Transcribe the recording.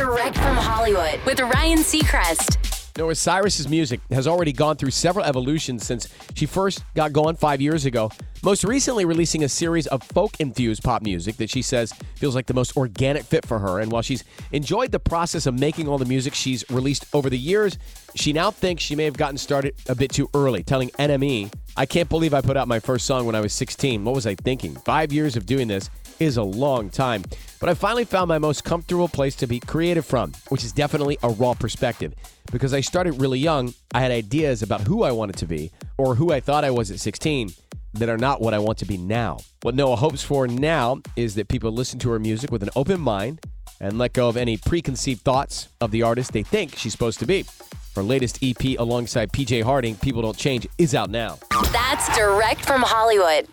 Direct from Hollywood with Ryan Seacrest. Noah Cyrus's music has already gone through several evolutions since she first got going five years ago. Most recently, releasing a series of folk infused pop music that she says feels like the most organic fit for her. And while she's enjoyed the process of making all the music she's released over the years, she now thinks she may have gotten started a bit too early, telling NME, I can't believe I put out my first song when I was 16. What was I thinking? Five years of doing this is a long time. But I finally found my most comfortable place to be creative from, which is definitely a raw perspective. Because I started really young, I had ideas about who I wanted to be, or who I thought I was at 16, that are not what I want to be now. What Noah hopes for now is that people listen to her music with an open mind and let go of any preconceived thoughts of the artist they think she's supposed to be. Her latest EP alongside PJ Harding, People Don't Change, is out now. That's direct from Hollywood.